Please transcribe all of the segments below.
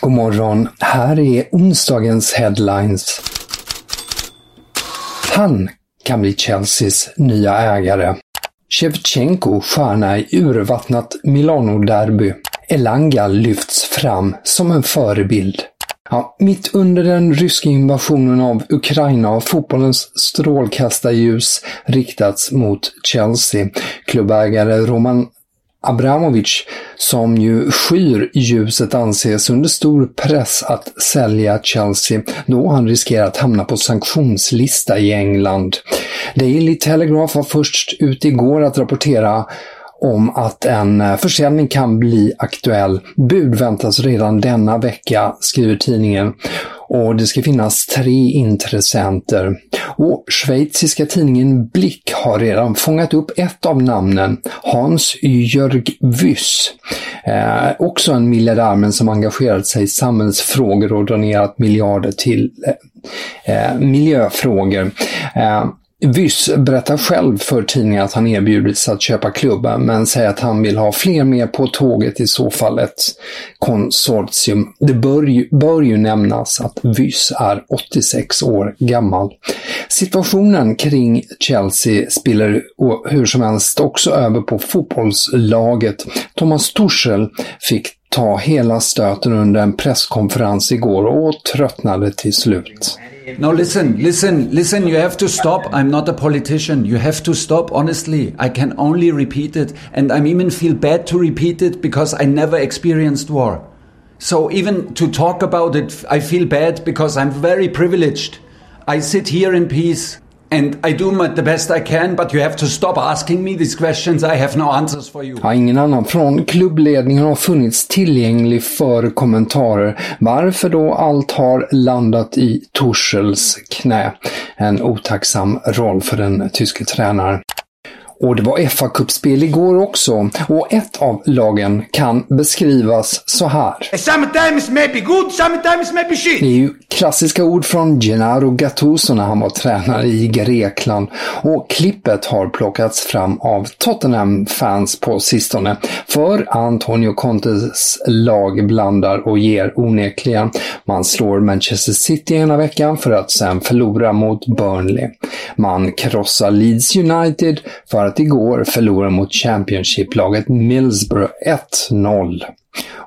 God morgon, här är onsdagens headlines. Han kan bli Chelseas nya ägare. Shevchenko stjärna i urvattnat Milano-derby. Elanga lyfts fram som en förebild. Ja, mitt under den ryska invasionen av Ukraina har fotbollens strålkastarljus riktats mot Chelsea. Klubbägare Roman Abramovic, som ju skyr ljuset, anses under stor press att sälja Chelsea då han riskerar att hamna på sanktionslista i England. Daily Telegraph var först ut igår att rapportera om att en eh, försäljning kan bli aktuell. Bud väntas redan denna vecka, skriver tidningen. Och det ska finnas tre intressenter. Och schweiziska tidningen Blick har redan fångat upp ett av namnen, Hans-Jörg Wyss. Eh, också en miljardär men som engagerat sig i samhällsfrågor och donerat miljarder till eh, eh miljöfrågor. Eh, Vyss berättar själv för tidningen att han erbjudits att köpa klubben men säger att han vill ha fler med på tåget, i så fall ett konsortium. Det bör ju, bör ju nämnas att Vyss är 86 år gammal. Situationen kring Chelsea spiller hur som helst också över på fotbollslaget. Thomas Tuchel fick ta hela stöten under en presskonferens igår och tröttnade till slut. No, listen, listen, listen, you have to stop. I'm not a politician. You have to stop, honestly. I can only repeat it. And I'm even feel bad to repeat it because I never experienced war. So even to talk about it, I feel bad because I'm very privileged. I sit here in peace. And I do my, the best I can, but you have to stop asking me these questions. I have no answers for you. Ja, ingen annan från klubbledningen har funnits tillgänglig för kommentarer. Varför då allt har landat i Torshälls knä? En otacksam roll för den tyske tränaren. Och det var fa kuppspel igår också och ett av lagen kan beskrivas så här. Sometimes maybe good, sometimes maybe shit. Det är ju klassiska ord från Gennaro Gattuso när han var tränare i Grekland och klippet har plockats fram av Tottenham-fans på sistone. För Antonio Contes lag blandar och ger onekligen. Man slår Manchester City ena veckan för att sen förlora mot Burnley. Man krossar Leeds United för att igår förlora mot Championship-laget Millsborough 1-0.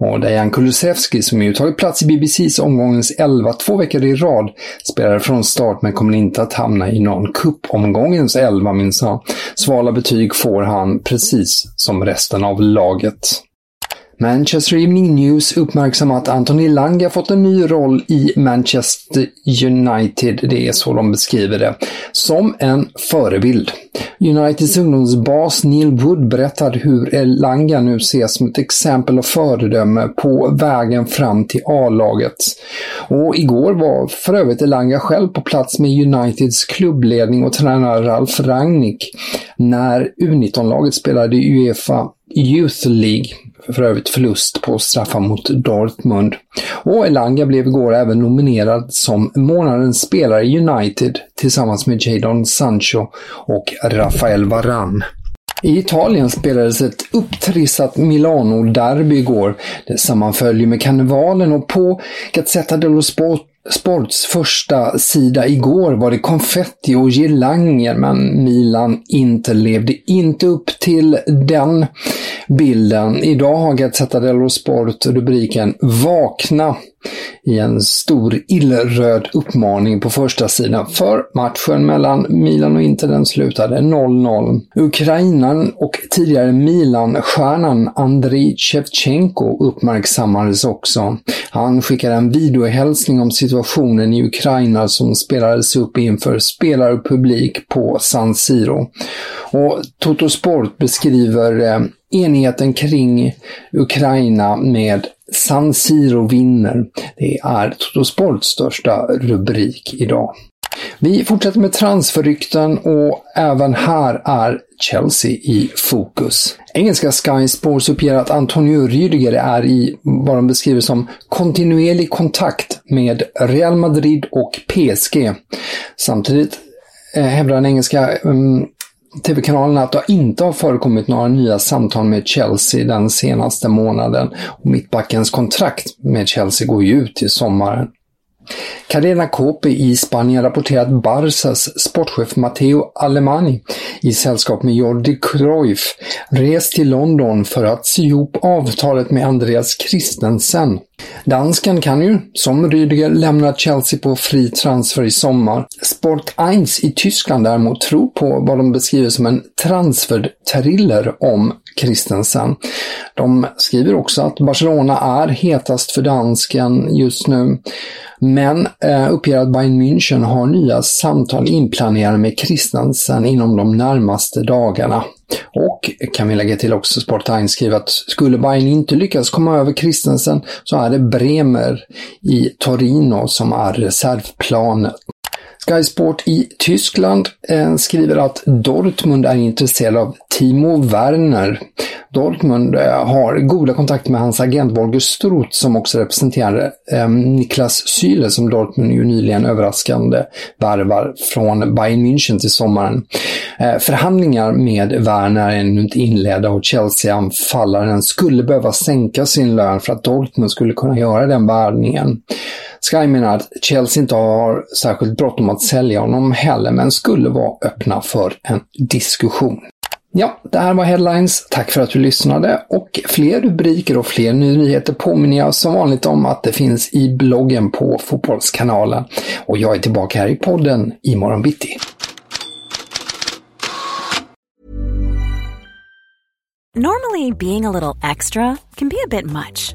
Och Dejan Kulusevski, som ju tagit plats i BBCs omgångens 11 två veckor i rad, spelar från start men kommer inte att hamna i någon cupomgångens 11 minsann. Svala betyg får han precis som resten av laget. Manchester Evening News uppmärksammar att Anthony Langa fått en ny roll i Manchester United, det är så de beskriver det, som en förebild. Uniteds ungdomsbas Neil Wood berättar hur Elanga nu ses som ett exempel och föredöme på vägen fram till A-laget. Och igår var för övrigt Elanga själv på plats med Uniteds klubbledning och tränare Ralf Rangnick när U19-laget spelade i Uefa Youth League för övrigt förlust på straffar mot Dortmund. Och Elanga blev igår även nominerad som månadens spelare i United tillsammans med Jadon Sancho och Rafael Varane. I Italien spelades ett upptrissat Milano-derby igår. Det sammanföll med karnevalen och på Gazzetta dello Sport Sports första sida igår var det konfetti och girlanger men Milan inte levde inte upp till den bilden. Idag har Gazzetta dello Sport rubriken Vakna i en stor illröd uppmaning på första sidan för matchen mellan Milan och Inter den slutade 0-0. Ukrainan och tidigare Milan-stjärnan Andriy Shevchenko uppmärksammades också. Han skickade en videohälsning om situationen i Ukraina som spelades upp inför spelare och publik på San Siro. Och Toto Sport beskriver eh, enigheten kring Ukraina med San Siro vinner. Det är Toto Sports största rubrik idag. Vi fortsätter med transferrykten och även här är Chelsea i fokus. Engelska Sky Sports uppger att Antonio Rüdiger är i vad de beskriver som kontinuerlig kontakt med Real Madrid och PSG. Samtidigt eh, hävdar den engelska mm, um, TV-kanalen att det inte har förekommit några nya samtal med Chelsea den senaste månaden. Och mittbackens kontrakt med Chelsea går ju ut i sommaren. Cadena Cope i Spanien rapporterar att Barsas sportchef Matteo Alemani i sällskap med Jordi Cruyff rest till London för att sy ihop avtalet med Andreas Christensen. Dansken kan ju, som Rüdiger, lämna Chelsea på fri transfer i sommar. Sport 1 i Tyskland däremot tror på vad de beskriver som en transfer-thriller om Christensen. De skriver också att Barcelona är hetast för dansken just nu. Men eh, uppger att Bayern München har nya samtal inplanerade med Christensen inom de närmaste dagarna. Och kan vi lägga till också, Sportline skriver att skulle Bayern inte lyckas komma över Christensen så är det Bremer i Torino som är reservplanet. Sky Sport i Tyskland eh, skriver att Dortmund är intresserad av Timo Werner. Dortmund eh, har goda kontakter med hans agent Volker Struth som också representerar eh, Niklas Süle som Dortmund ju nyligen överraskande värvar från Bayern München till sommaren. Förhandlingar med Werner är ännu inte inledda och Chelsea-anfallaren skulle behöva sänka sin lön för att Dortmund skulle kunna göra den värvningen. Sky menar att Chelsea inte har särskilt bråttom att sälja honom heller, men skulle vara öppna för en diskussion. Ja, det här var Headlines. Tack för att du lyssnade och fler rubriker och fler nyheter påminner jag som vanligt om att det finns i bloggen på Fotbollskanalen. Och jag är tillbaka här i podden imorgon bitti. Normally being a little extra can be a bit much,